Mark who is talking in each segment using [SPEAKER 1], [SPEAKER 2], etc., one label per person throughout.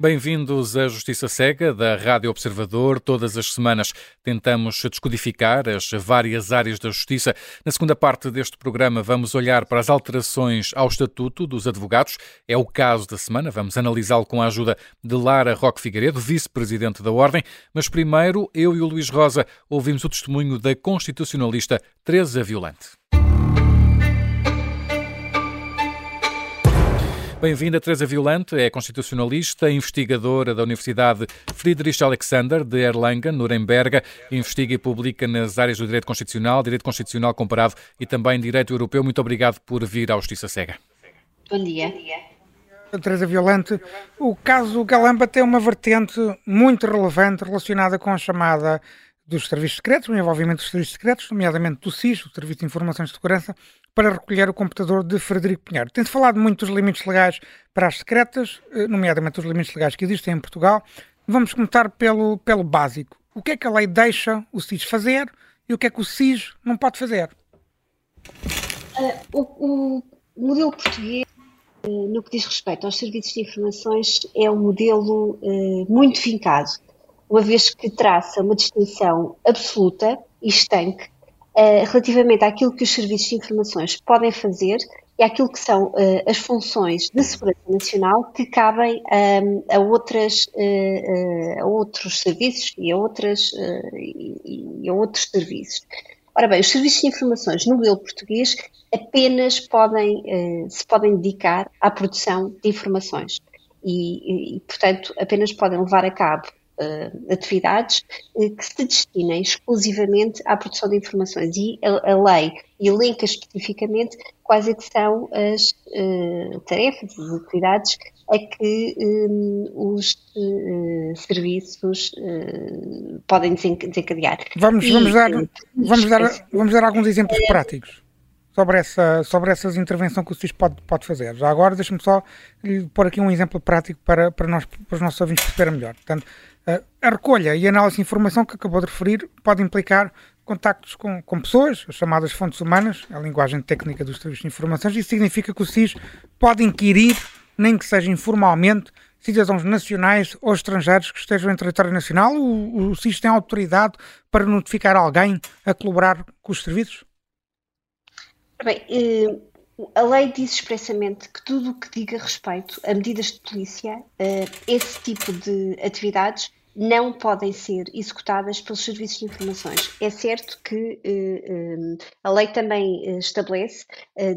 [SPEAKER 1] Bem-vindos à Justiça Cega, da Rádio Observador. Todas as semanas tentamos descodificar as várias áreas da justiça. Na segunda parte deste programa, vamos olhar para as alterações ao Estatuto dos Advogados. É o caso da semana. Vamos analisá-lo com a ajuda de Lara Roque Figueiredo, vice-presidente da Ordem. Mas primeiro, eu e o Luís Rosa ouvimos o testemunho da constitucionalista Teresa Violante. Bem-vinda, Teresa Violante, é constitucionalista, investigadora da Universidade Friedrich Alexander de Erlangen, Nuremberg, investiga e publica nas áreas do direito constitucional, direito constitucional comparado e também direito europeu. Muito obrigado por vir à Justiça Cega.
[SPEAKER 2] Bom dia.
[SPEAKER 3] Teresa Violante, o caso Galamba tem uma vertente muito relevante relacionada com a chamada dos serviços secretos, o envolvimento dos serviços secretos, nomeadamente do SIS, o Serviço de Informações de Segurança, para recolher o computador de Frederico Pinheiro. Tem-se falado muito dos limites legais para as secretas, eh, nomeadamente os limites legais que existem em Portugal. Vamos começar pelo, pelo básico. O que é que a lei deixa o SIS fazer e o que é que o SIS não pode fazer?
[SPEAKER 2] Uh, o, o, modelo português, uh, no que diz respeito aos serviços de informações, é um modelo uh, muito fincado uma vez que traça uma distinção absoluta e estanque uh, relativamente àquilo que os serviços de informações podem fazer e àquilo que são uh, as funções de segurança nacional que cabem um, ehm, a, outras, uh, a outros serviços e a, outras, e, e a outros serviços. Ora bem, os serviços de informações no modelo português apenas podem, se podem dedicar à produção de informações e, e, portanto, apenas podem levar a cabo uh, atividades uh, que se destinem exclusivamente à produção de informações e a, a lei elenca especificamente quais é que são as uh, tarefas, as atividades a que um, os serviços podem desencadear.
[SPEAKER 3] Vamos, e, vamos, dar, vamos, dar, vamos dar alguns exemplos práticos sobre essa, sobre essas intervenções que o SIS pode, pode fazer. Já agora, deixe-me só pôr aqui um exemplo prático para, para, nós, para os nossos ouvintes perceberem melhor. Portanto, a recolha e análise de informação que acabou de referir pode implicar contactos com, com pessoas, as chamadas fontes humanas, a linguagem técnica dos serviços de informações. Isso significa que o SIS pode inquirir, nem que seja informalmente, cidadãos nacionais ou estrangeiros que estejam em território nacional. O, o SIS tem autoridade para notificar alguém a colaborar com os serviços?
[SPEAKER 2] Bem, eh, a lei diz expressamente que tudo o que diga respeito a medidas de polícia, eh, esse tipo de atividades, não podem ser executadas pelos serviços de informações. É certo que eh, eh, a lei também estabelece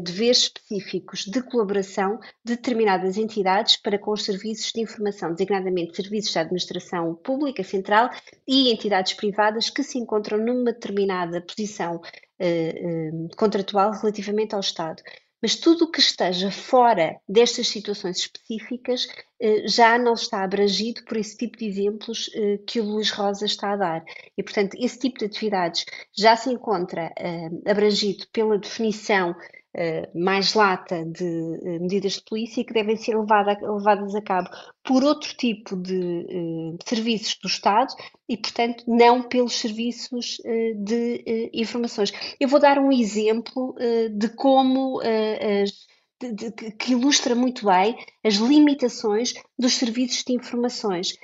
[SPEAKER 2] deveres específicos de colaboração de determinadas entidades para com os serviços de informação, designadamente serviços de administração pública central e entidades privadas que se encontram numa determinada posição contratual relativamente ao Estado mas tudo o que esteja fora destas situações específicas eh, já não está abrangido por esse tipo de exemplos eh, que o Luís Rosa está a dar. E, portanto, esse tipo de atividades já se encontra eh, abrangido pela definição mais lata de medidas de polícia que devem ser levada, levadas a cabo por outro tipo de serviços do Estado e, portanto, não pelos serviços de informações. Eu vou dar um exemplo de como as que ilustra muito bem as limitações dos serviços de informações.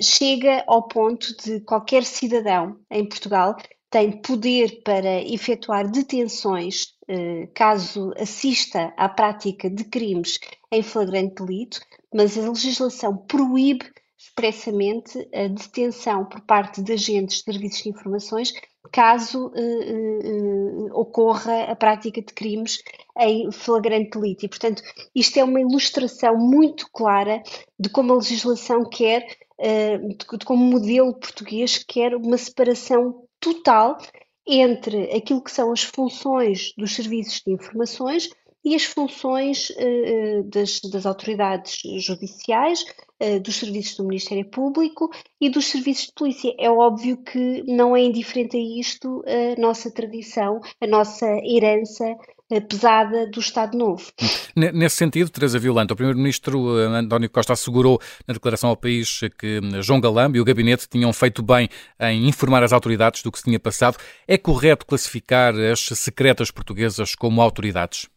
[SPEAKER 2] Chega ao ponto de qualquer cidadão em Portugal tem poder para efetuar detenções uh, caso assista à prática de crimes em flagrante delito, mas a legislação proíbe expressamente a detenção por parte de agentes de serviços de informações caso uh, uh, ocorra a prática de crimes em flagrante delito. E, portanto, isto é uma ilustração muito clara de como a legislação quer, de, de como o modelo português quer uma separação total entre aquilo que são as funções dos serviços de informações e as funções uh, das, das, autoridades judiciais, uh, dos serviços do Ministério Público e dos serviços de polícia. É óbvio que não é indiferente a isto a nossa tradição, a nossa herança pesada do Estado Novo.
[SPEAKER 1] Nesse sentido, Teresa Violante, o Primeiro-Ministro António Costa assegurou na declaração ao país que João Galamba e o gabinete tinham feito bem em informar as autoridades do que se tinha passado. É correto classificar as secretas portuguesas como autoridades?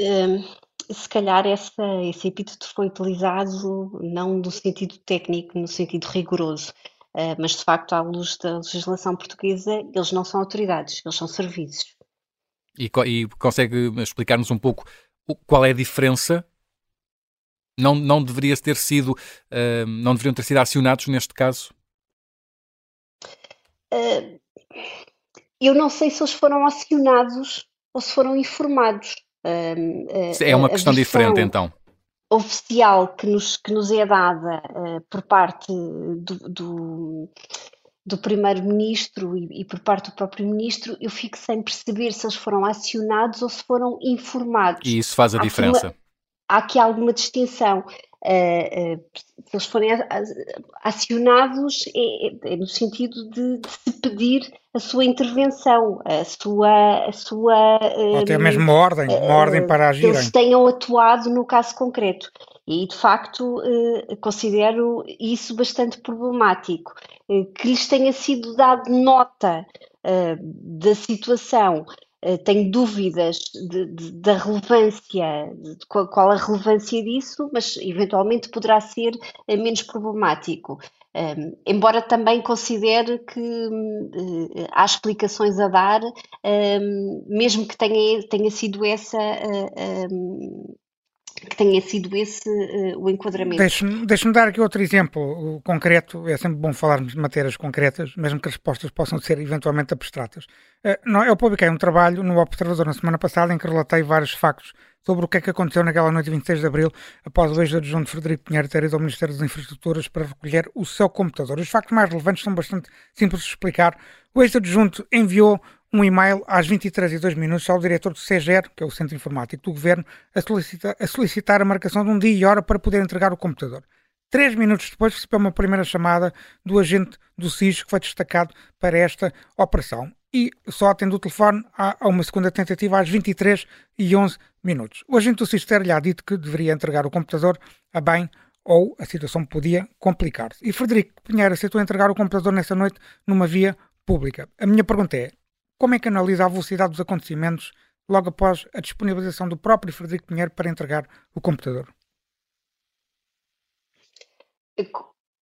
[SPEAKER 2] Hum, se calhar essa, esse epíteto foi utilizado não no sentido técnico, no sentido rigoroso, uh, mas de facto, à luz da legislação portuguesa, eles não são autoridades, eles são serviços.
[SPEAKER 1] E, e consegue explicar-nos um pouco qual é a diferença? Não, não deveria ter sido, uh, não deveriam ter sido acionados neste caso?
[SPEAKER 2] eu não sei se eles foram acionados ou se foram informados.
[SPEAKER 1] é uma questão diferente, então.
[SPEAKER 2] Oficial que nos, que nos é dada uh, por parte do, do, do Primeiro-Ministro e, e, por parte do próprio Ministro, eu fico sem perceber se eles foram acionados ou se foram informados.
[SPEAKER 1] E isso faz a há diferença.
[SPEAKER 2] Aqui uma, há aqui alguma distinção. Uh, uh, se eles forem acionados, é, é, é no sentido de, de, se pedir a sua intervenção, a sua. A sua
[SPEAKER 3] Ou até mesmo uma ordem, uma ordem para agir.
[SPEAKER 2] Que eles tenham atuado no caso concreto. E, de facto, considero isso bastante problemático. que lhes tenha sido dado nota da situação eh, tenho dúvidas de, de, da relevância, de qual, qual, a relevância disso, mas eventualmente poderá ser eh, menos problemático. Um, embora também considere que uh, há explicações a dar, um, mesmo que tenha, tenha sido essa um, que tenha sido esse uh, o enquadramento.
[SPEAKER 3] Deixe-me deixe dar aqui outro exemplo concreto. É sempre bom falarmos de matérias concretas, mesmo que as respostas possam ser eventualmente abstratas. Uh, não, eu publiquei um trabalho no Observador na semana passada em que relatei vários factos sobre o que é que aconteceu naquela noite de 26 de Abril, após o ex-adjunto Frederico Pinheiro ter ido ao Ministério das Infraestruturas para recolher o seu computador. Os factos mais relevantes são bastante simples de explicar. O ex-adjunto enviou um e-mail às 23 e 2 minutos ao diretor do CEGER, que é o Centro Informático do Governo, a solicitar, a solicitar a marcação de um dia e hora para poder entregar o computador. Três minutos depois recebeu uma primeira chamada do agente do SIS que foi destacado para esta operação. E só atendeu o telefone a, uma segunda tentativa às 23 e 11 minutos. O agente do SIS ter-lhe dito que deveria entregar o computador a bem ou a situação podia complicar-se. E Frederico Pinheiro aceitou entregar o computador nessa noite numa via pública. A minha pergunta é: como é que analisa a velocidade dos acontecimentos logo após a disponibilização do próprio Frederico Pinheiro para entregar o computador?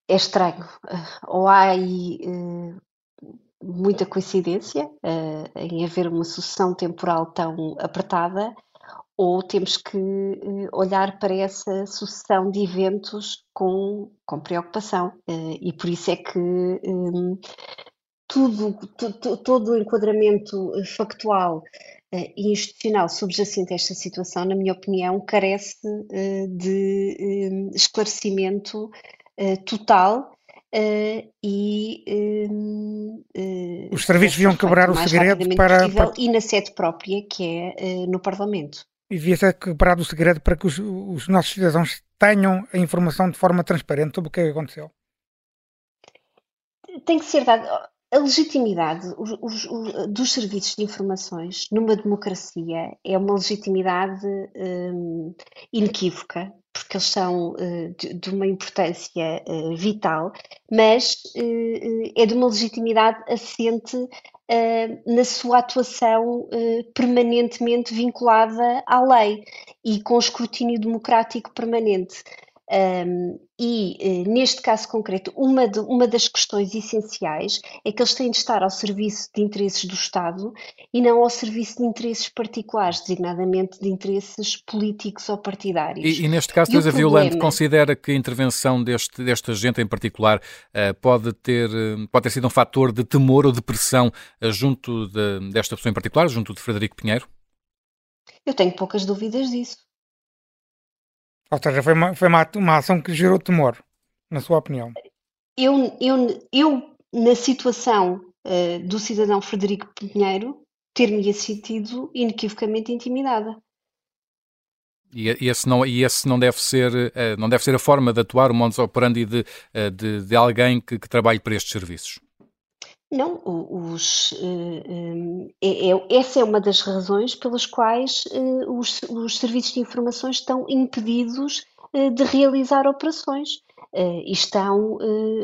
[SPEAKER 2] É estranho. Ou há aí uh, muita coincidência uh, em haver uma sucessão temporal tão apertada, ou temos que olhar para essa sucessão de eventos com, com preocupação. e por isso é que tudo, tudo, todo o enquadramento eh, factual uh, e institucional subjacente a esta situação, na minha opinião, carece uh, de esclarecimento uh, total e um,
[SPEAKER 3] os serviços deviam quebrar o segredo para, para,
[SPEAKER 2] e na sede própria que é no Parlamento.
[SPEAKER 3] E devia ser quebrado o segredo para que os, os nossos cidadãos tenham a informação de forma transparente sobre o que aconteceu.
[SPEAKER 2] Tem que ser dado a legitimidade os, os, os, dos serviços de informações numa democracia é uma legitimidade um, inequívoca, porque eles são uh, de, de, uma importância uh, vital, mas uh, é de uma legitimidade assente na sua atuação permanentemente vinculada à lei e com escrutínio democrático permanente. Um, e uh, neste caso concreto, uma, de, uma das questões essenciais é que eles têm de estar ao serviço de interesses do Estado e não ao serviço de interesses particulares, designadamente de interesses políticos ou partidários.
[SPEAKER 1] E, e neste caso, Teresa. Violante, considera que a intervenção deste, deste agente em particular uh, pode, ter, uh, pode ter sido um fator de temor ou de pressão junto de, desta pessoa em particular, junto de Frederico Pinheiro?
[SPEAKER 2] Eu tenho poucas dúvidas disso.
[SPEAKER 3] Ou seja, foi uma, foi uma, uma ação que gerou temor, na sua opinião.
[SPEAKER 2] Eu, eu, eu na situação uh, do cidadão Frederico Pinheiro, ter-me sentido inequivocamente intimidada.
[SPEAKER 1] E esse não, e esse não deve ser uh, não deve ser a forma de atuar, o modus operandi de, uh, de, de alguém que, que trabalhe para estes serviços?
[SPEAKER 2] Não, os, uh, é, é, essa é uma das razões pelas quais uh, os, os, serviços de informações estão impedidos uh, de realizar operações e estão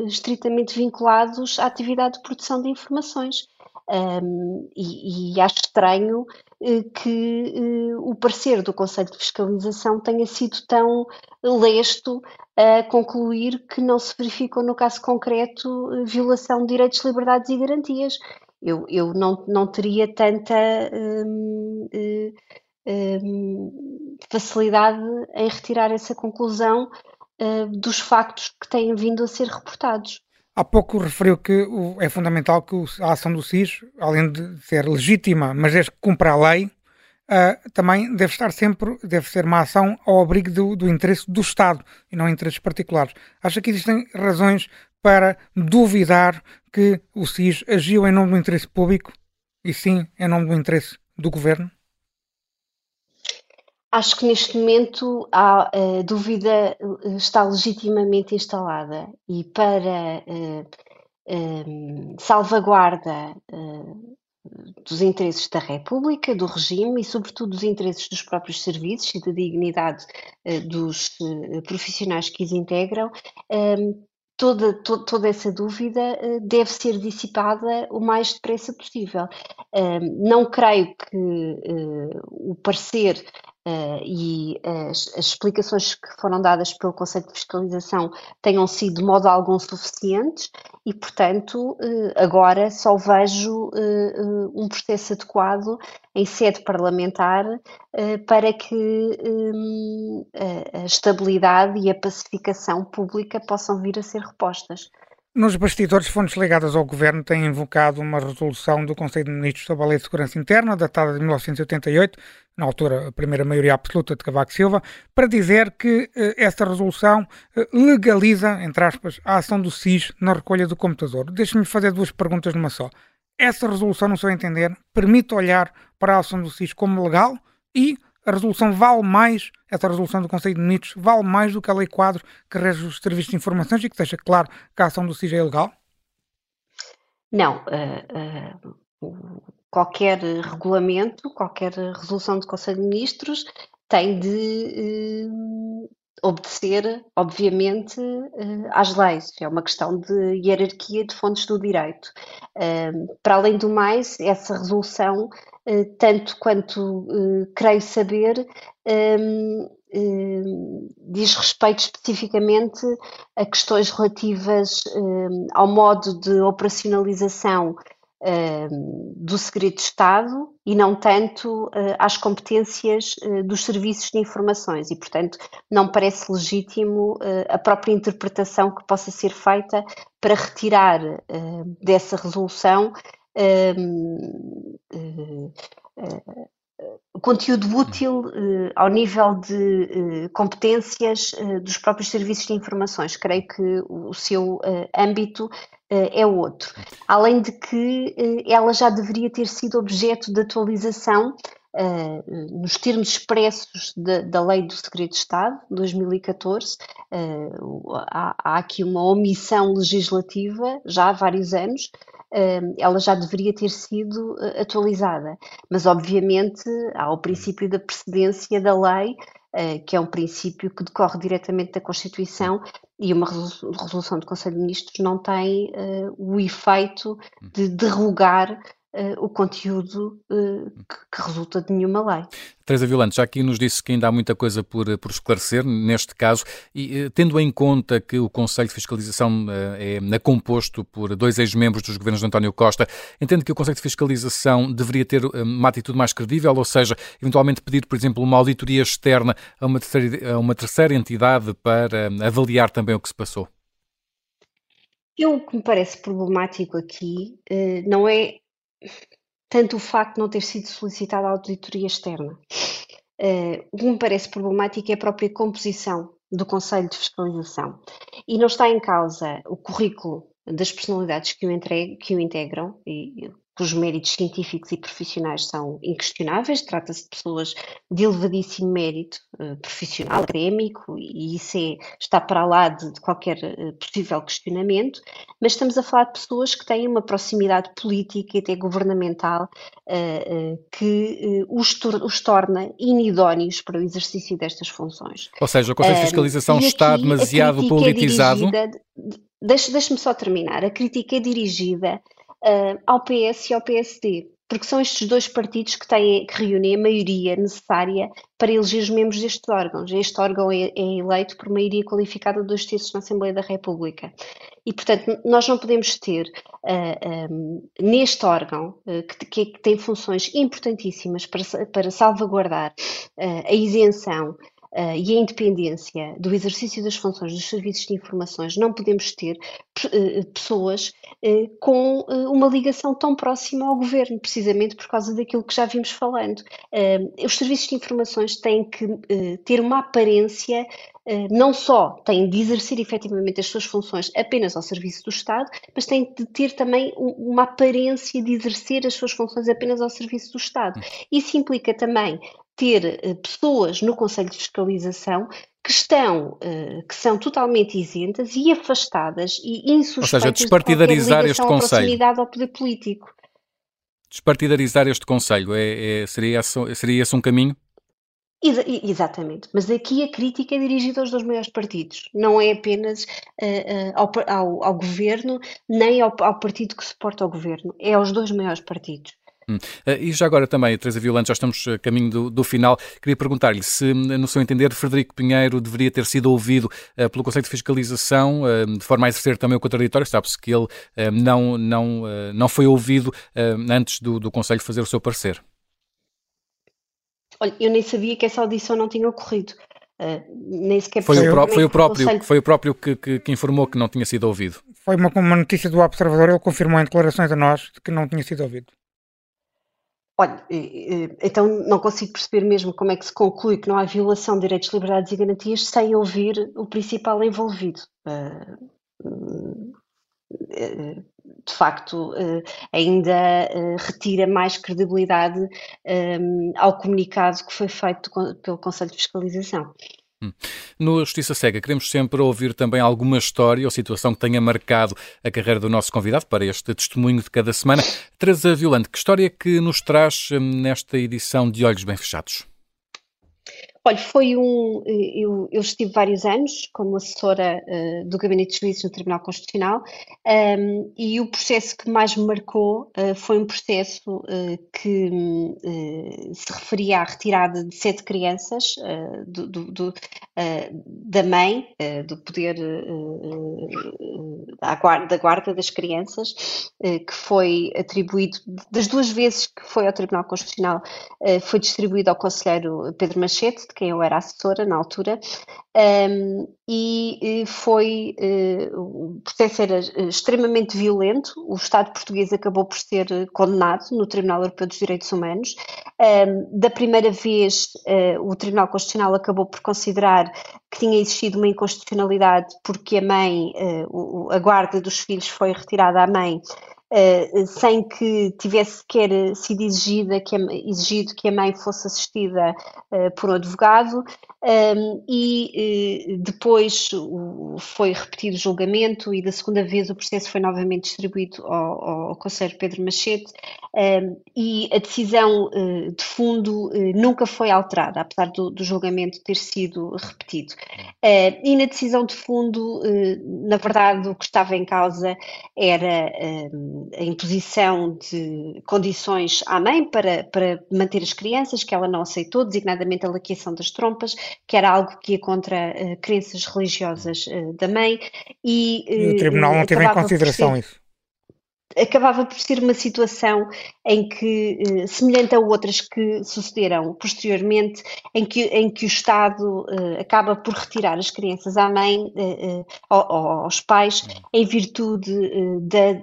[SPEAKER 2] estritamente vinculados à atividade de produção de informações. Um, e, e, acho estranho uh, que uh, o parecer do Conselho de Fiscalização tenha sido tão lesto a concluir que não se verificou no caso concreto violação de direitos, liberdades e garantias. Eu, eu não, não teria tanta um, uh, um, facilidade em retirar essa conclusão dos factos que têm vindo a ser reportados.
[SPEAKER 3] Há pouco referiu que é fundamental que a ação do SIS, além de ser legítima, mas desde que cumpra a lei, uh, também deve estar sempre, deve ser uma ação ao abrigo do, do, interesse do Estado e não interesses particulares. Acha que existem razões para duvidar que o SIS agiu em nome do interesse público e sim em nome do interesse do Governo?
[SPEAKER 2] Acho que neste momento a, a dúvida eh, está legitimamente instalada e para um, salvaguarda dos interesses da República, do regime e, sobretudo, dos interesses dos próprios serviços e da dignidade dos profissionais que os integram, toda, to, toda essa dúvida deve ser dissipada o mais depressa possível. não creio que o parecer Uh, e as, as, explicações que foram dadas pelo Conselho de Fiscalização tenham sido de modo algum suficientes e, portanto, uh, agora só vejo uh, um processo adequado em sede parlamentar para que um, a estabilidade e a pacificação pública possam vir a ser repostas.
[SPEAKER 3] Nos bastidores, fontes ligadas ao governo têm invocado uma resolução do Conselho de Ministros sobre a Lei de Segurança Interna, datada de 1988, na altura a primeira maioria absoluta de Cavaco Silva, para dizer que eh, essa resolução eh, legaliza, entre aspas, a ação do SIS na recolha do computador. Deixe-me fazer duas perguntas numa só. Essa resolução, no seu entender, permite olhar para a ação do SIS como legal e a resolução vale mais, essa resolução do Conselho de Ministros, vale mais do que a lei quadro que rege os serviços de informações e que deixa claro que a ação do SIS é ilegal?
[SPEAKER 2] Não. Uh, uh, qualquer regulamento, qualquer resolução do Conselho de Ministros tem de uh, obedecer, obviamente, às leis. É uma questão de hierarquia de fontes do direito. para além do mais, essa resolução eh, tanto quanto eh, creio saber, diz respeito especificamente a questões relativas ao modo de operacionalização do segredo de Estado e não tanto uh, às competências uh, dos serviços de informações. E, portanto, não parece legítimo uh, a própria interpretação que possa ser feita para retirar dessa resolução conteúdo útil uh, ao nível de uh, competências uh, dos próprios serviços de informações. Creio que o seu âmbito é outro. Além de que ela já deveria ter sido objeto de atualização Uh, nos termos expressos de, da Lei do Segredo de Estado, 2014, uh, há, há, aqui uma omissão legislativa já há vários anos, ela já deveria ter sido eh, atualizada. Mas, obviamente, há o princípio da precedência da lei, eh, que é um princípio que decorre diretamente da Constituição, e uma resolução do Conselho de Ministros não tem uh, o efeito de derrogar Uh, o conteúdo uh, que, que, resulta de nenhuma lei.
[SPEAKER 1] Teresa Violante, já aqui nos disse que ainda há muita coisa por, por esclarecer neste caso, e uh, tendo em conta que o Conselho de Fiscalização é, é composto por dois ex-membros dos governos de António Costa, entende que o Conselho de Fiscalização deveria ter uma atitude mais credível, ou seja, eventualmente pedir, por exemplo, uma auditoria externa a uma terceira, a uma terceira entidade para avaliar também o que se passou?
[SPEAKER 2] Eu, o que me parece problemático aqui não é tanto o facto de não ter sido solicitada a auditoria externa. Uh, o que me parece problemático é a própria composição do Conselho de Fiscalização. E não está em causa o currículo das personalidades que o, entregue, que o integram, e cujos méritos científicos e profissionais são inquestionáveis, trata-se de pessoas de elevadíssimo mérito uh, profissional, académico, e isso é, está para lá de, de qualquer uh, possível questionamento, mas estamos a falar de pessoas que têm uma proximidade política e até governamental uh, que os, tor os, torna inidóneos para o exercício destas funções.
[SPEAKER 1] Ou seja, o Conselho de Fiscalização está demasiado é politizado?
[SPEAKER 2] É Deixe-me só terminar. A crítica é dirigida ao PS e ao PSD porque são estes dois partidos que, têm, que reúnem a maioria necessária para eleger os membros destes órgãos. Este órgão é, é eleito por maioria qualificada de dois terços na Assembleia da República. E, portanto, nós não podemos ter uh, ah, um, neste órgão, uh, que, que, tem funções importantíssimas para, para salvaguardar uh, a isenção uh, e a independência do exercício das funções dos serviços de informações, não podemos ter uh, pessoas uh, com uma ligação tão próxima ao governo, precisamente por causa daquilo que já vimos falando. os serviços de informações têm que ter uma aparência não só têm de exercer efetivamente as suas funções apenas ao serviço do Estado, mas têm de ter também uma aparência de exercer as suas funções apenas ao serviço do Estado. Hum. Isso implica também ter uh, pessoas no Conselho de Fiscalização que estão, uh, que são totalmente isentas e afastadas e insuspeitas
[SPEAKER 1] Ou seja, despartidarizar
[SPEAKER 2] de
[SPEAKER 1] este Conselho.
[SPEAKER 2] ao poder político.
[SPEAKER 1] Despartidarizar este Conselho, é, é, seria, esse, seria esse um caminho?
[SPEAKER 2] Ex exatamente, mas aqui a crítica é dirigida aos dois maiores partidos, não é apenas uh, uh, ao, ao, ao, governo, nem ao, ao partido que suporta o governo, é aos dois maiores partidos.
[SPEAKER 1] Hum. Uh, e já agora também, Teresa Violante, já estamos a caminho do, do final. Queria perguntar-lhe se, no seu entender, Frederico Pinheiro deveria ter sido ouvido uh, pelo Conselho de Fiscalização, uh, de forma a exercer também o contraditório. Sabe-se que ele não, não, não foi ouvido antes do, do Conselho fazer o seu parecer.
[SPEAKER 2] Olha, eu nem sabia que essa audição não tinha ocorrido. nem sequer
[SPEAKER 1] foi, o, pró foi o próprio, Conselho... foi o próprio que, que, que, informou que não tinha sido ouvido.
[SPEAKER 3] Foi uma, uma notícia do Observador, ele confirmou em declarações a nós que não tinha sido ouvido.
[SPEAKER 2] Olha, então não consigo perceber mesmo como é que se conclui que não há violação de direitos, liberdades e garantias sem ouvir o principal envolvido. Ah, eh, de facto, eh, ainda eh, retira mais credibilidade ao comunicado que foi feito pelo Conselho de Fiscalização.
[SPEAKER 1] Hum. No Justiça Cega, queremos sempre ouvir também alguma história ou situação que tenha marcado a carreira do nosso convidado para este testemunho de cada semana. Teresa Violante, que história que nos traz hum, nesta edição de Olhos Bem Fechados?
[SPEAKER 2] Olha, foi um. Eu, eu, estive vários anos como assessora uh, do Gabinete de Juízes no Tribunal Constitucional um, e o processo que mais me marcou uh, foi um processo uh, que se referia à retirada de sete crianças do, do, do, da mãe, do poder da guarda, da guarda das crianças, que foi atribuído, das duas vezes que foi ao Tribunal Constitucional, foi distribuído ao Conselheiro Pedro Machete de quem eu era assessora na altura, um, e, foi uh, o processo era eh, extremamente violento. O Estado português acabou por ser eh, condenado no Tribunal Europeu dos Direitos Humanos. Um, da primeira vez, uh, o Tribunal Constitucional acabou por considerar que tinha existido uma inconstitucionalidade porque a mãe, uh, a guarda dos filhos foi retirada à mãe Uh, sem que tivesse sequer sido exigida que a, exigido que a mãe fosse assistida uh, por um advogado, um, e uh, depois foi repetido o julgamento e da segunda vez o processo foi novamente distribuído ao, ao Conselho Pedro Machete um, e a decisão de fundo nunca foi alterada, apesar do, do julgamento ter sido repetido. e na decisão de fundo, na verdade, o que estava em causa era a imposição de condições à mãe para, para manter as crianças, que ela não aceitou, designadamente a laqueação das trompas, que era algo que ia contra uh, crenças religiosas uh, da mãe.
[SPEAKER 3] E, e o Tribunal não teve em consideração isso
[SPEAKER 2] acabava por ser uma situação em que, eh, semelhante a outras que sucederam posteriormente, em que, em que o Estado eh, acaba por retirar as crianças à mãe, eh, aos pais, em virtude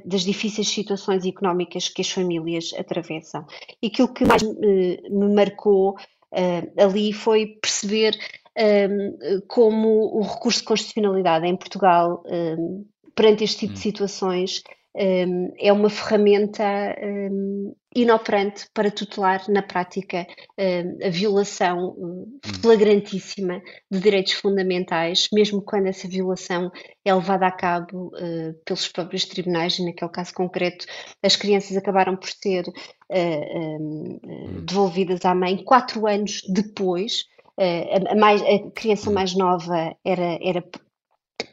[SPEAKER 2] das difíceis situações económicas que as famílias atravessam. E aquilo que mais me marcou ali foi perceber como o recurso de constitucionalidade em Portugal perante este tipo de hum. situações um, é uma ferramenta um, inoperante para tutelar na prática um, a violação hum, flagrantíssima de direitos fundamentais, mesmo quando essa violação é levada a cabo uh, pelos próprios tribunais, e naquele caso concreto as crianças acabaram por ser uh, devolvidas à mãe quatro anos depois. Uh, a, mais, a criança mais nova era, era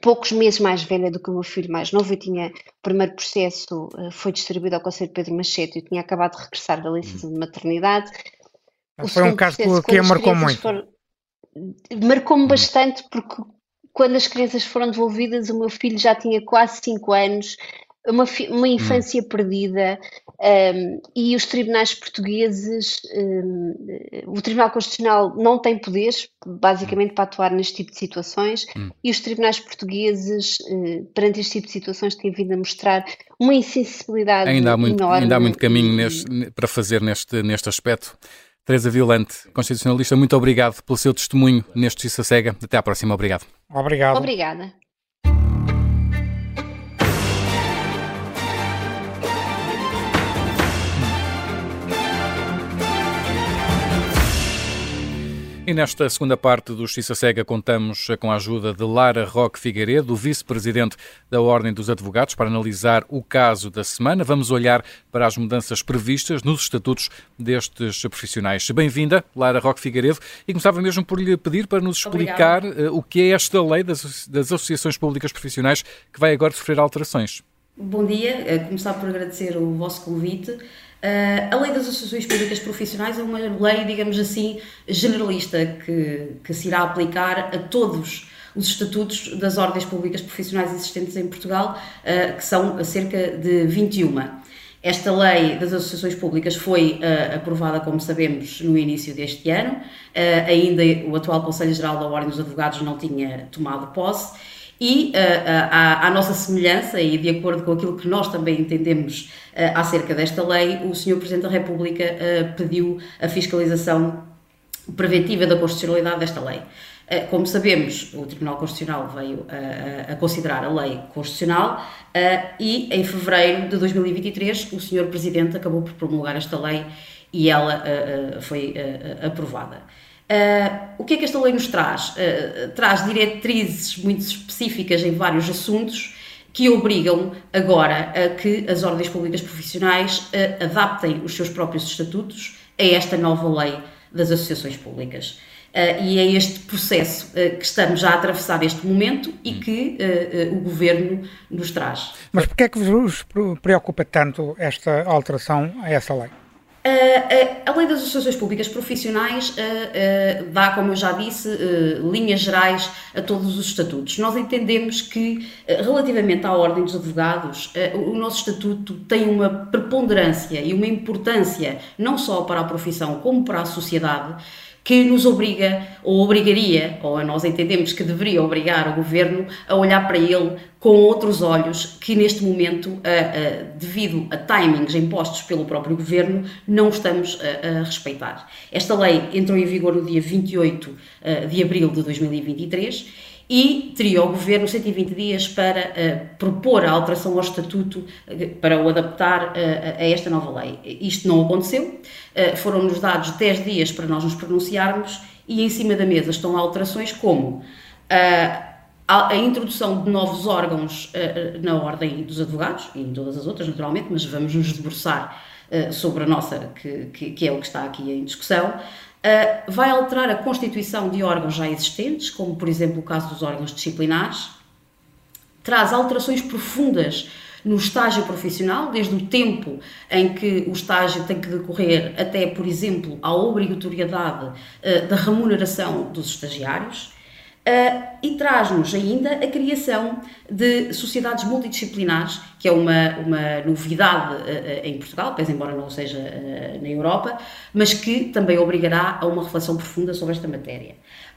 [SPEAKER 2] poucos meses mais velha do que o meu filho mais novo. Eu tinha, o primeiro processo uh, foi distribuído ao Conselho Pedro Machete, eu tinha acabado de regressar da licença de maternidade.
[SPEAKER 3] O foi um caso processo, que a marcou muito.
[SPEAKER 2] Marcou-me bastante porque quando as crianças foram devolvidas, o meu filho já tinha quase 5 anos, uma, uma hum. infância hum. perdida um, e os tribunais portugueses, um, o Tribunal Constitucional não tem poderes, basicamente, para atuar neste tipo de situações hum. e os tribunais portugueses, uh, perante este tipo de situações, têm vindo a mostrar uma insensibilidade
[SPEAKER 1] ainda há muito,
[SPEAKER 2] enorme.
[SPEAKER 1] Ainda há muito caminho neste, para fazer neste, neste aspecto. Teresa Violante, constitucionalista, muito obrigado pelo seu testemunho neste Justiça Cega. Até à próxima. Obrigado.
[SPEAKER 3] Obrigado.
[SPEAKER 2] Obrigada.
[SPEAKER 1] E nesta segunda parte do Justiça Cega contamos com a ajuda de Lara Roque Figueiredo, vice-presidente da Ordem dos Advogados, para analisar o caso da semana. Vamos olhar para as mudanças previstas nos estatutos destes profissionais. Bem-vinda, Lara Roque Figueiredo, e começava mesmo por lhe pedir para nos explicar Obrigada. Eh, o que é esta lei das, das associações públicas profissionais que vai agora sofrer alterações.
[SPEAKER 4] Bom dia, começar por agradecer o vosso convite. Uh, a lei das associações públicas profissionais é uma lei, digamos assim, generalista que, que se irá aplicar a todos os estatutos das ordens públicas profissionais existentes em Portugal, uh, que são cerca de 21. Esta lei das associações públicas foi uh, aprovada, como sabemos, no início deste ano. ainda o atual Conselho Geral da Ordem dos Advogados não tinha tomado posse e uh, uh, à, nossa semelhança e de acordo com aquilo que nós também entendemos uh, acerca desta lei, o Sr. Presidente da República pediu a fiscalização preventiva da constitucionalidade desta lei. Como sabemos, o Tribunal Constitucional veio a, a considerar a lei constitucional e em fevereiro de 2023 o Sr. Presidente acabou por promulgar esta lei e ela foi aprovada. Uh, o que é que esta lei nos traz? Uh, traz diretrizes muito específicas em vários assuntos que obrigam agora a que as ordens públicas profissionais uh, adaptem os seus próprios estatutos a esta nova lei das associações públicas. e é este processo que estamos a atravessar neste momento e que o Governo nos traz.
[SPEAKER 3] Mas porquê é que vos preocupa tanto esta alteração a essa lei?
[SPEAKER 4] Uh, a Lei das Associações Públicas Profissionais uh, dá, como eu já disse, linhas gerais a todos os estatutos. Nós entendemos que, relativamente à Ordem dos Advogados, o nosso estatuto tem uma preponderância e uma importância não só para a profissão como para a sociedade que nos obriga, ou obrigaria, ou nós entendemos que deveria obrigar o governo a olhar para ele com outros olhos que neste momento, devido a timings impostos pelo próprio governo, não estamos a, respeitar. Esta lei entrou em vigor no dia 28 de abril de 2023 e teria o Governo 120 dias para uh, propor a alteração ao Estatuto uh, para o adaptar uh, a esta nova lei. Isto não aconteceu, foram-nos dados 10 dias para nós nos pronunciarmos e em cima da mesa estão alterações como a, a, introdução de novos órgãos na Ordem dos Advogados e em todas as outras, naturalmente, mas vamos nos debruçar sobre a nossa, que, que, que é o que está aqui em discussão. Uh, vai alterar a constituição de órgãos já existentes, como por exemplo o caso dos órgãos disciplinares, traz alterações profundas no estágio profissional, desde o tempo em que o estágio tem que decorrer até, por exemplo, a obrigatoriedade uh, da remuneração dos estagiários. Uh, e traz-nos ainda a criação de sociedades multidisciplinares, que é uma, uma novidade uh, em Portugal, pese embora não seja uh, na Europa, mas que também obrigará a uma reflexão profunda sobre esta matéria.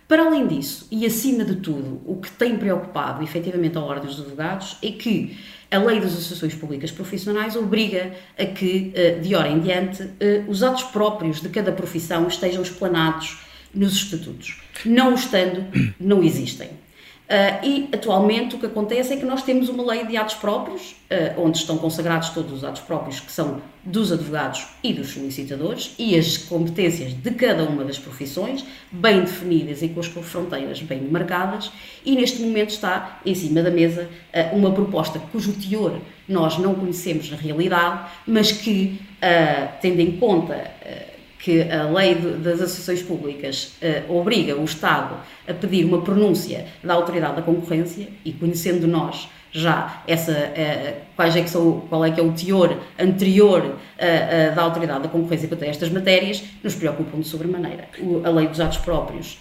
[SPEAKER 4] Para além disso, e acima de tudo, o que tem preocupado efetivamente a Ordem dos Advogados é que a Lei das Associações Públicas Profissionais obriga a que, de hora em diante, os atos próprios de cada profissão estejam explanados nos estatutos. Não estando, não existem. Uh, e atualmente o que acontece é que nós temos uma lei de atos próprios, uh, onde estão consagrados todos os atos próprios que são dos advogados e dos solicitadores e as competências de cada uma das profissões, bem definidas e com as fronteiras bem marcadas, e neste momento está em cima da mesa uh, uma proposta cujo teor nós não conhecemos na realidade, mas que, tendo em conta que a lei das associações públicas uh, obriga o Estado a pedir uma pronúncia da autoridade da concorrência e conhecendo nós já essa uh, quais é que são, qual é que é o teor anterior uh, da autoridade da concorrência quanto a estas matérias, nos preocupam de sobremaneira. O, a lei dos atos próprios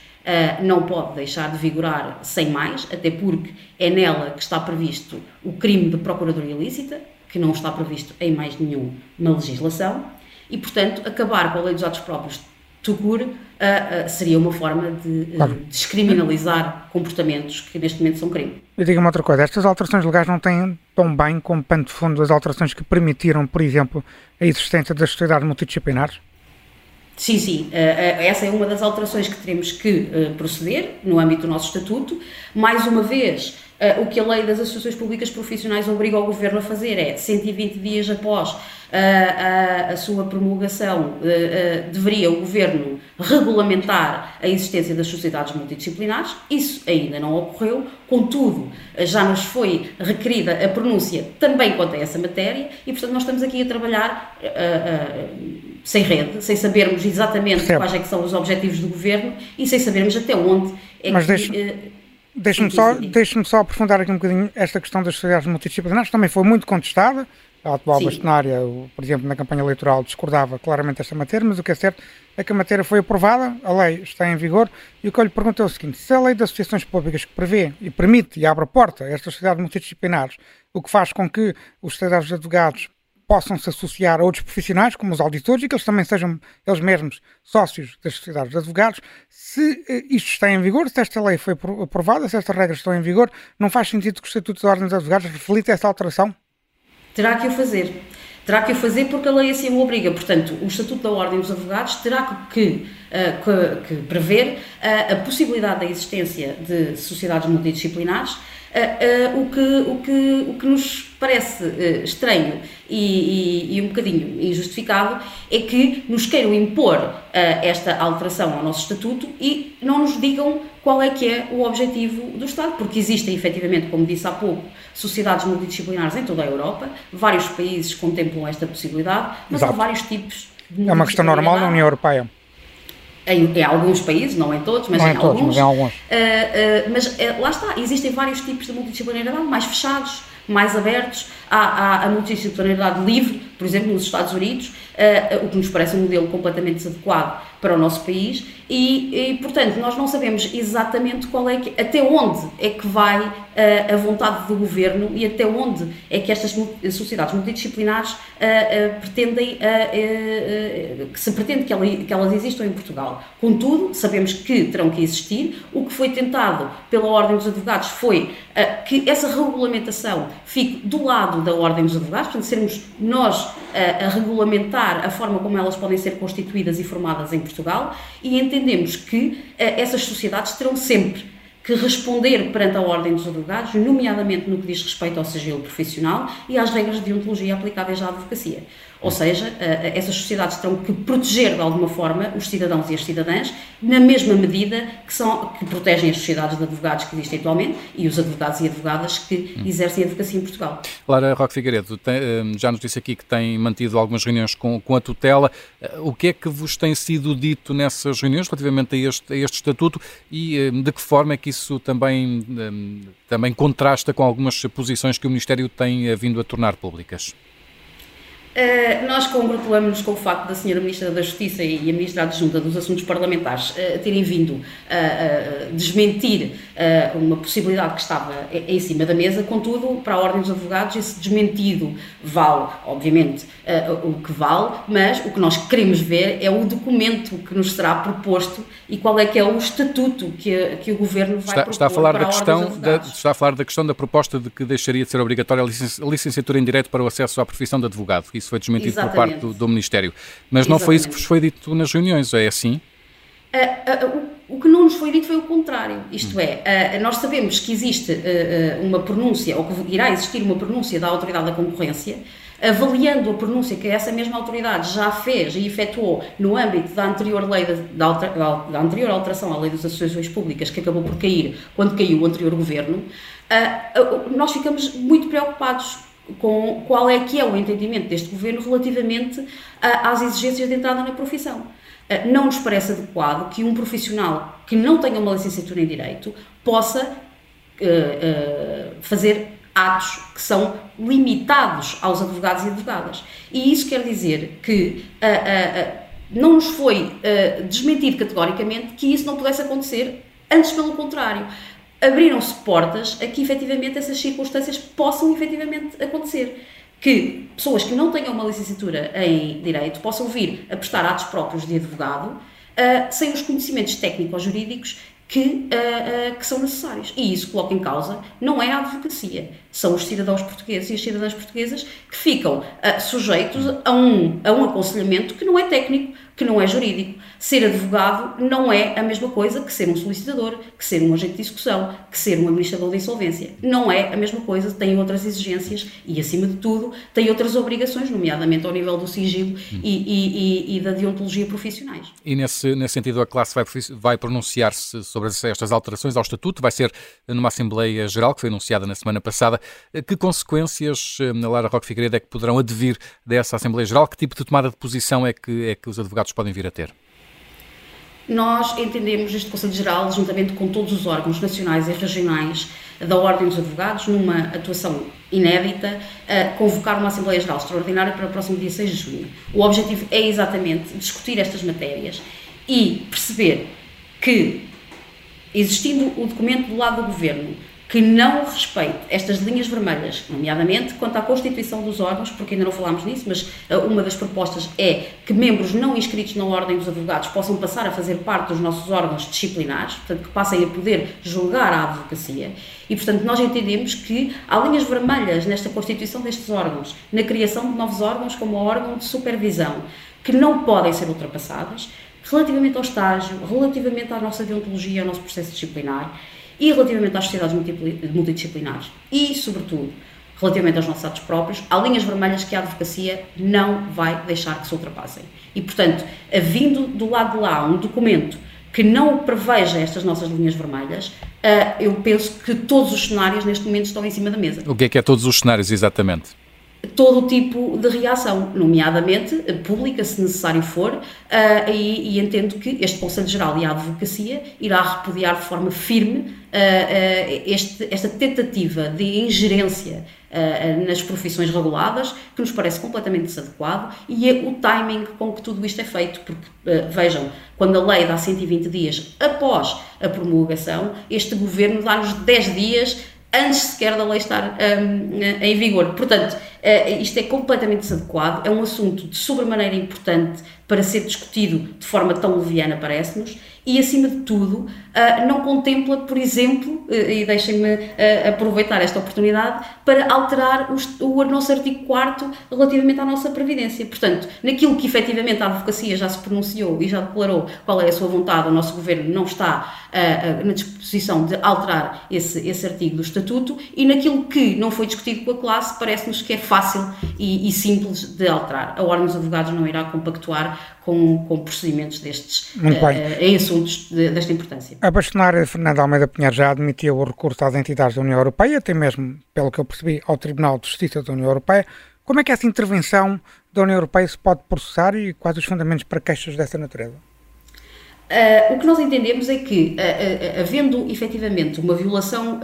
[SPEAKER 4] não pode deixar de vigorar sem mais, até porque é nela que está previsto o crime de procuradoria ilícita, que não está previsto em mais nenhuma legislação, e, portanto, acabar com a lei dos atos próprios Tucur uh, uh, seria uma forma de uh, descriminalizar comportamentos que neste momento são crime.
[SPEAKER 3] E diga-me outra coisa, estas alterações legais não têm tão bem como pano de fundo as alterações que permitiram, por exemplo, a existência das sociedades multidisciplinares?
[SPEAKER 4] Sim, sim. essa é uma das alterações que teremos que proceder no âmbito do nosso estatuto. Mais uma vez, o que a lei das associações públicas profissionais obriga o governo a fazer é 120 dias após a, a, a sua promulgação, deveria o Governo regulamentar a existência das sociedades multidisciplinares. Isso ainda não ocorreu, contudo, já nos foi requerida a pronúncia também quanto a essa matéria e, portanto, nós estamos aqui a trabalhar sem rede, sem sabermos exatamente certo. quais é que são os objetivos do Governo e sem sabermos até onde é
[SPEAKER 3] Mas
[SPEAKER 4] que...
[SPEAKER 3] Deixa... Deixe-me só, deixe só aprofundar aqui um bocadinho esta questão das sociedades multidisciplinares, também foi muito contestada, a atual bastonária, por exemplo, na campanha eleitoral, discordava claramente desta matéria, mas o que é certo é que a matéria foi aprovada, a lei está em vigor, e o que eu lhe pergunto é o seguinte: se a lei das associações públicas que prevê e permite e abre a porta a estas sociedades multidisciplinares, o que faz com que os sociedades de advogados possam se associar a outros profissionais, como os auditores, e que eles também sejam eles mesmos sócios das sociedades de advogados, se eh, isto está em vigor, se esta lei foi aprovada, se estas regras estão em vigor, não faz sentido que o Estatuto da Ordem dos Advogados reflita essa alteração?
[SPEAKER 4] terá que o fazer. Terá que o fazer porque a lei assim o obriga. Portanto, o Estatuto da Ordem dos Advogados terá que, que, que prever uh, a possibilidade da existência de sociedades multidisciplinares, uh, o, que, o, que, o que nos parece estranho e, e, e, um bocadinho injustificado é que nos queiram impor esta alteração ao nosso Estatuto e não nos digam qual é que é o objetivo do Estado, porque existem efetivamente, como disse há pouco, sociedades multidisciplinares em toda a Europa, vários países contemplam esta possibilidade, mas Exato. há vários tipos
[SPEAKER 3] de É uma questão normal na União Europeia.
[SPEAKER 4] Em, em, alguns países, não em todos, mas
[SPEAKER 3] não
[SPEAKER 4] em,
[SPEAKER 3] todos,
[SPEAKER 4] alguns.
[SPEAKER 3] Mas, em alguns. Uh,
[SPEAKER 4] uh, mas uh, lá está, existem vários tipos de multidisciplinaridade, mais fechados, mais abertos. Há, há a multidisciplinaridade livre, por exemplo, nos Estados Unidos, o que nos parece um modelo completamente desadequado para o nosso país e, e, portanto, nós não sabemos exatamente qual é que, até onde é que vai uh, a vontade do governo e até onde é que estas sociedades multidisciplinares uh, uh, pretendem, que se pretende que, ela, que, elas existam em Portugal. Contudo, sabemos que terão que existir. O que foi tentado pela Ordem dos Advogados foi que essa regulamentação fique do lado da Ordem dos Advogados, portanto, sermos nós a regulamentar a forma como elas podem ser constituídas e formadas em Portugal e entendemos que uh, essas sociedades terão sempre que responder perante a Ordem dos Advogados, nomeadamente no que diz respeito ao sigilo profissional e às regras de ontologia aplicáveis à advocacia. Ou seja, eh, essas sociedades terão que proteger de alguma forma os cidadãos e as cidadãs, na mesma medida que, são, que protegem as sociedades de advogados que existem atualmente e os advogados e advogadas que exercem a advocacia em Portugal.
[SPEAKER 1] Lara Roque Figueiredo, tem, eh, já nos disse aqui que tem mantido algumas reuniões com, com a tutela. Eh, o que é que vos tem sido dito nessas reuniões relativamente a este, a este estatuto e de que forma é que isso também, também contrasta com algumas posições que o Ministério tem vindo a tornar públicas?
[SPEAKER 4] Uh, nós congratulamos-nos com o facto da Senhora Ministra da Justiça e a Ministra Adjunta dos Assuntos Parlamentares uh, terem vindo a desmentir uh, uma possibilidade que estava em cima da mesa, contudo, para a Ordem dos Advogados, esse desmentido vale, obviamente, o que vale, mas o que nós queremos ver é o documento que nos será proposto e qual é que é o estatuto que, que o Governo vai
[SPEAKER 1] está,
[SPEAKER 4] propor
[SPEAKER 1] está a falar da questão da, Está a falar da questão da proposta de que deixaria de ser obrigatória a licenciatura em Direito para o acesso à profissão de advogado. Isso isso foi desmentido Exatamente. por parte do, do Ministério. Mas não Exatamente. foi isso que vos foi dito nas reuniões, é assim?
[SPEAKER 4] Uh, uh, o, o, que não nos foi dito foi o contrário. Isto hum. é, uh, nós sabemos que existe uma pronúncia, ou que irá existir uma pronúncia da Autoridade da Concorrência, avaliando a pronúncia que essa mesma autoridade já fez e efetuou no âmbito da anterior lei da, da, da anterior alteração à lei das associações públicas que acabou por cair quando caiu o anterior governo, nós ficamos muito preocupados com qual é que é o entendimento deste governo relativamente a, às exigências de entrada na profissão. não nos parece adequado que um profissional que não tenha uma licenciatura em Direito possa fazer atos que são limitados aos advogados e advogadas. E isso quer dizer que não nos foi desmentido categoricamente que isso não pudesse acontecer, antes pelo contrário abriram-se portas a que efetivamente essas circunstâncias possam efetivamente acontecer. Que pessoas que não tenham uma licenciatura em Direito possam vir a prestar atos próprios de advogado uh, sem os conhecimentos técnicos jurídicos que, uh, uh, que, são necessários. E isso coloca em causa não é a advocacia, são os cidadãos portugueses e as cidadãs portuguesas que ficam sujeitos a um, a um aconselhamento que não é técnico, que não é jurídico. Ser advogado não é a mesma coisa que ser um solicitador, que ser um agente de execução, que ser um administrador de insolvência. Não é a mesma coisa, tem outras exigências e, acima de tudo, tem outras obrigações, nomeadamente ao nível do sigilo hum. e, e, e, da deontologia profissionais.
[SPEAKER 1] E nesse, nesse sentido, a classe vai, vai pronunciar-se sobre estas alterações ao Estatuto, vai ser numa Assembleia Geral que foi anunciada na semana passada. Que consequências, eh, Lara Roque Figueiredo, é que poderão advir dessa Assembleia Geral? Que tipo de tomada de posição é que, é que os advogados podem vir a ter?
[SPEAKER 4] Nós entendemos este Conselho Geral, juntamente com todos os órgãos nacionais e regionais da Ordem dos Advogados, numa atuação inédita, convocar uma Assembleia Geral Extraordinária para o próximo dia 6 de junho. O objetivo é exatamente discutir estas matérias e perceber que, existindo o documento do lado do Governo, que não respeite estas linhas vermelhas, nomeadamente quanto à constituição dos órgãos, porque ainda não falámos nisso, mas uh, uma das propostas é que membros não inscritos na Ordem dos Advogados possam passar a fazer parte dos nossos órgãos disciplinares, portanto, que passem a poder julgar a advocacia. E, portanto, nós entendemos que há linhas vermelhas nesta constituição destes órgãos, na criação de novos órgãos como o órgão de supervisão, que não podem ser ultrapassadas, relativamente ao estágio, relativamente à nossa deontologia, ao nosso processo disciplinar e relativamente às sociedades multidisciplinares e, sobretudo, relativamente aos nossos atos próprios, há linhas vermelhas que a advocacia não vai deixar que se ultrapassem. E, portanto, havindo do lado de lá um documento que não preveja estas nossas linhas vermelhas, eh, eu penso que todos os cenários neste momento estão em cima da mesa.
[SPEAKER 1] O que é que é todos os cenários, exatamente?
[SPEAKER 4] Todo tipo de reação, nomeadamente pública, se necessário for, uh, e, e, entendo que este Conselho Geral e a Advocacia irá repudiar de forma firme uh, uh, este, esta tentativa de ingerência nas profissões reguladas, que nos parece completamente desadequado, e é o timing com que tudo isto é feito, porque vejam, quando a lei dá 120 dias após a promulgação, este governo dá-nos 10 dias antes sequer da lei estar um, em vigor. Portanto, uh, isto é completamente desadequado, é um assunto de sobremaneira importante para ser discutido de forma tão leviana, parece-nos, e, acima de tudo, uh, não contempla, por exemplo, uh, e deixem-me uh, aproveitar esta oportunidade, para alterar o, nosso artigo 4 relativamente à nossa Previdência. Portanto, naquilo que efetivamente a advocacia já se pronunciou e já declarou qual é a sua vontade, o nosso governo não está na disposição de alterar esse, esse artigo do Estatuto, e naquilo que não foi discutido com a classe, parece-nos que é fácil e, e simples de alterar. A Ordem dos Advogados não irá compactuar com, com procedimentos destes uh, em assuntos de, desta importância.
[SPEAKER 3] A bastonária Fernanda Almeida Pinheiro já admitiu o recurso às entidades da União Europeia, até mesmo, pelo que eu percebi, ao Tribunal de Justiça da União Europeia. Como é que essa intervenção da União Europeia se pode processar e quais os fundamentos para queixas dessa natureza?
[SPEAKER 4] Uh, o que nós entendemos é que, uh, uh, havendo efetivamente uma violação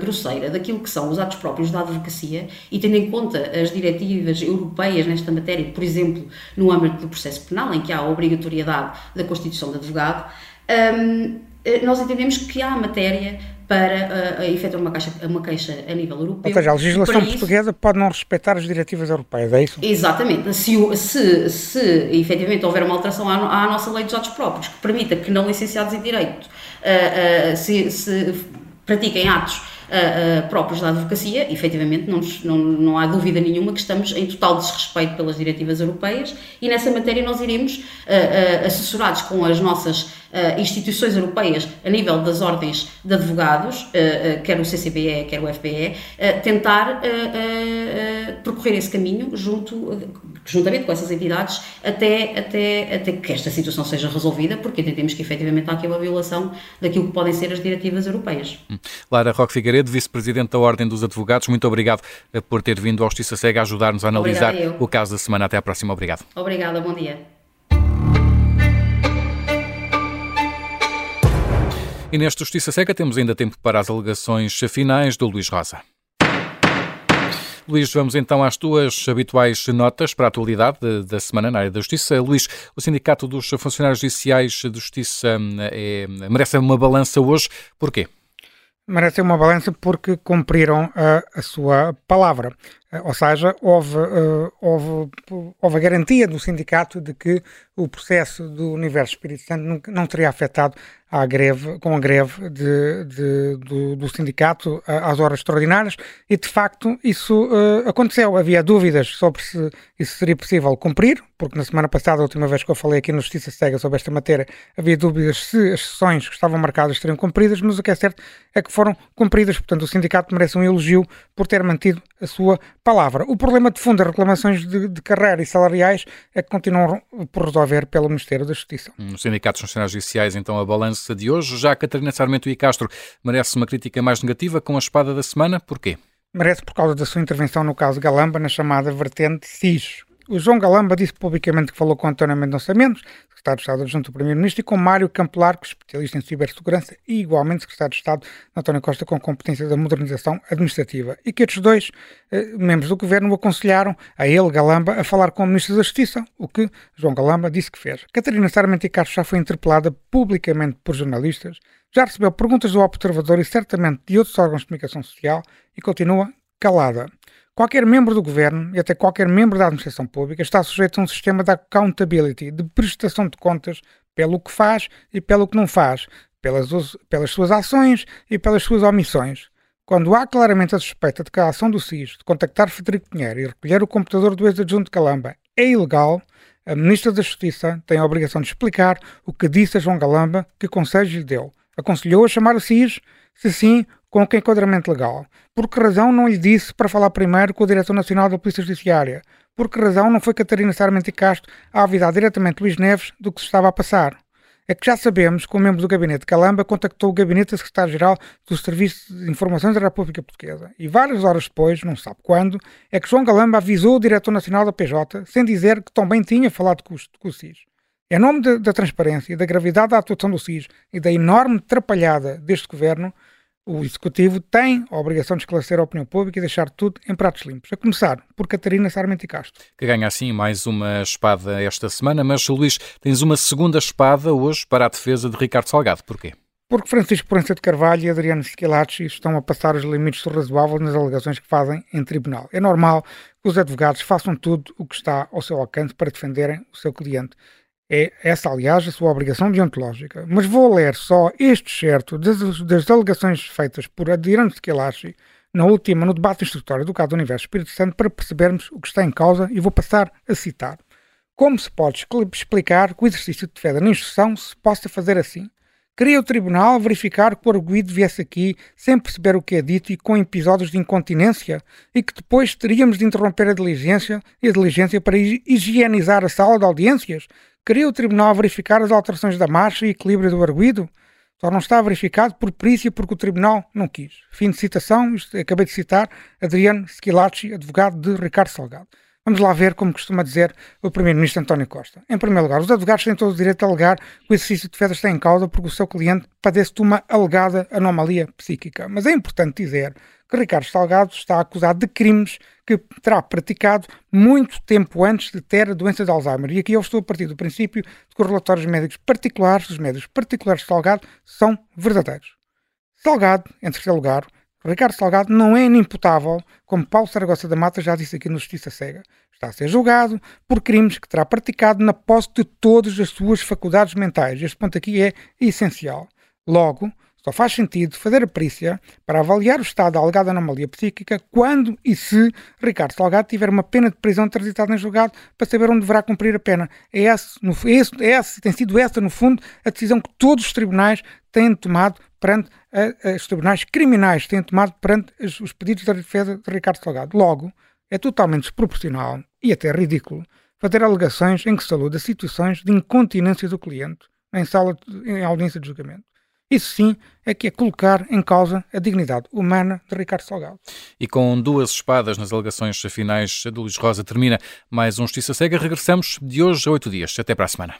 [SPEAKER 4] grosseira daquilo que são os atos próprios da advocacia e tendo em conta as diretivas europeias nesta matéria, por exemplo, no âmbito do processo penal, em que há a obrigatoriedade da constituição de advogado, um, nós entendemos que há matéria para uh, efetuar uma, caixa, uma queixa a nível europeu.
[SPEAKER 3] Ou seja, a legislação portuguesa pode não respeitar as diretivas europeias, é isso?
[SPEAKER 4] Exatamente. Se, se, se efetivamente houver uma alteração à, à nossa lei dos atos próprios que permita que não licenciados em Direito uh, uh, se, se pratiquem atos uh, uh, próprios da advocacia, efetivamente não, não, não há dúvida nenhuma que estamos em total desrespeito pelas diretivas europeias e nessa matéria nós iremos, uh, assessorados com as nossas instituições europeias a nível das ordens de advogados, quer o CCBE, quer o FBE, tentar percorrer esse caminho junto, juntamente com essas entidades até, até, até que esta situação seja resolvida, porque entendemos que efetivamente há aqui uma violação daquilo que podem ser as diretivas europeias.
[SPEAKER 1] Hum. Lara Roque Figueiredo vice-presidente da Ordem dos Advogados. Muito obrigado por ter vindo ao Justiça Cega ajudar-nos a analisar o caso da semana. Até à próxima. Obrigado.
[SPEAKER 4] Obrigada, bom dia.
[SPEAKER 1] E nesta Justiça Seca temos ainda tempo para as alegações finais do Luís Rosa. Luís, vamos então às tuas habituais notas para a atualidade da semana na área da Justiça. Luís, o Sindicato dos Funcionários Judiciais de Justiça é, merece uma balança hoje. Porquê?
[SPEAKER 3] Merece uma balança porque cumpriram a, a sua palavra. Ou seja, houve, uh, houve, houve a garantia do sindicato de que o processo do Universo Espírito Santo não, teria afetado à greve, com a greve de, de, do, do, sindicato às horas extraordinárias e, de facto, isso uh, aconteceu. Havia dúvidas sobre se isso seria possível cumprir, porque na semana passada, a última vez que eu falei aqui no Justiça Cega sobre esta matéria, havia dúvidas se as sessões que estavam marcadas seriam cumpridas, mas o que é certo é que foram cumpridas. Portanto, o sindicato merece um elogio por ter mantido a sua palavra. O problema de fundo das reclamações de, de carreira e salariais é que continuam por resolver pelo Ministério da Justiça.
[SPEAKER 1] Os sindicatos funcionários judiciais, então, a balança de hoje. Já a Catarina Sarmento e Castro merece uma crítica mais negativa com a espada da semana. Porquê?
[SPEAKER 3] Merece por causa da sua intervenção no caso Galamba, na chamada vertente SIS. O João Galamba disse publicamente que falou com António Mendonça Mendes, secretário de Estado adjunto do Primeiro-Ministro, e com Mário Campelar, que especialista em cibersegurança e igualmente secretário de Estado António Costa, com competência da modernização administrativa, e que estes dois eh, membros do governo aconselharam a ele, Galamba, a falar com o Ministro da Justiça, o que João Galamba disse que fez. Catarina Sarmento e Carlos já foi interpelada publicamente por jornalistas, já recebeu perguntas do Observador e certamente de outros órgãos de comunicação social e continua calada. Qualquer membro do governo e até qualquer membro da administração pública está sujeito a um sistema de accountability, de prestação de contas pelo que faz e pelo que não faz, pelas, pelas suas ações e pelas suas omissões. Quando há claramente a suspeita de que a ação do SIS de contactar Federico Pinheiro e recolher o computador do ex-adjunto Calamba é ilegal, a Ministra da Justiça tem a obrigação de explicar o que disse a João Galamba, que conselho lhe deu. Aconselhou a chamar o SIS? Se sim, com que enquadramento legal? Por que razão não lhe disse para falar primeiro com o Diretor Nacional da Polícia Judiciária? Por que razão não foi Catarina Sarmento e Castro a avisar diretamente Luís Neves do que se estava a passar? É que já sabemos que um membro do gabinete Calamba contactou o gabinete da Secretária-Geral do Serviço de Informações da República Portuguesa e várias horas depois, não sabe quando, é que João Galamba avisou o Diretor Nacional da PJ sem dizer que também tinha falado com o, o SIS. Em nome de, da transparência da gravidade da atuação do SIS e da enorme atrapalhada deste governo, o Executivo tem a obrigação de esclarecer a opinião pública e deixar tudo em pratos limpos, a começar por Catarina Sarmento e Castro.
[SPEAKER 1] Que ganha assim mais uma espada esta semana, mas Luís, tens uma segunda espada hoje para a defesa de Ricardo Salgado. Porquê?
[SPEAKER 3] Porque Francisco Proença de Carvalho e Adriano Schilacci estão a passar os limites do razoável nas alegações que fazem em tribunal. É normal que os advogados façam tudo o que está ao seu alcance para defenderem o seu cliente. É essa, aliás, a sua obrigação deontológica. Mas vou ler só este certo das, das alegações feitas por Adriano Schelachi na última, no debate instrutório do caso do Universo Espírito Santo, para percebermos o que está em causa e vou passar a citar. Como se pode explicar que o exercício de defesa na instrução se possa fazer assim? Queria o Tribunal verificar que o arguído viesse aqui sem perceber o que é dito e com episódios de incontinência e que depois teríamos de interromper a diligência e a diligência para higienizar a sala de audiências? Queria o Tribunal verificar as alterações da marcha e equilíbrio do arguído? Só não está verificado por perícia porque o Tribunal não quis. Fim de citação, acabei de citar Adriano Schilacci, advogado de Ricardo Salgado. Vamos lá ver como costuma dizer o Primeiro-Ministro António Costa. Em primeiro lugar, os advogados têm todo o direito a alegar que o exercício de defesa está em causa porque o seu cliente padece de uma alegada anomalia psíquica. Mas é importante dizer que Ricardo Salgado está acusado de crimes que terá praticado muito tempo antes de ter a doença de Alzheimer. E aqui eu estou a partir do princípio de que os relatórios médicos particulares, dos médicos particulares de Salgado, são verdadeiros. Salgado, em terceiro lugar, Ricardo Salgado não é inimputável, como Paulo Saragossa da Mata já disse aqui no Justiça Cega. Está a ser julgado por crimes que terá praticado na posse de todas as suas faculdades mentais. Este ponto aqui é essencial. Logo, só faz sentido fazer a perícia para avaliar o estado da alegada anomalia psíquica quando e se Ricardo Salgado tiver uma pena de prisão transitada em julgado para saber onde deverá cumprir a pena. É esse, no, é esse, tem sido essa, no fundo, a decisão que todos os tribunais têm tomado perante a, a, os tribunais criminais têm tomado perante os, os pedidos da defesa de Ricardo Salgado. Logo, é totalmente desproporcional e até ridículo fazer alegações em que saluda situações de incontinência do cliente em sala de, em audiência de julgamento. Isso sim é que é colocar em causa a dignidade humana de Ricardo Salgado.
[SPEAKER 1] E com duas espadas nas alegações finais do Luís Rosa termina mais um Justiça Cega. Regressamos de hoje a oito dias. Até para a semana.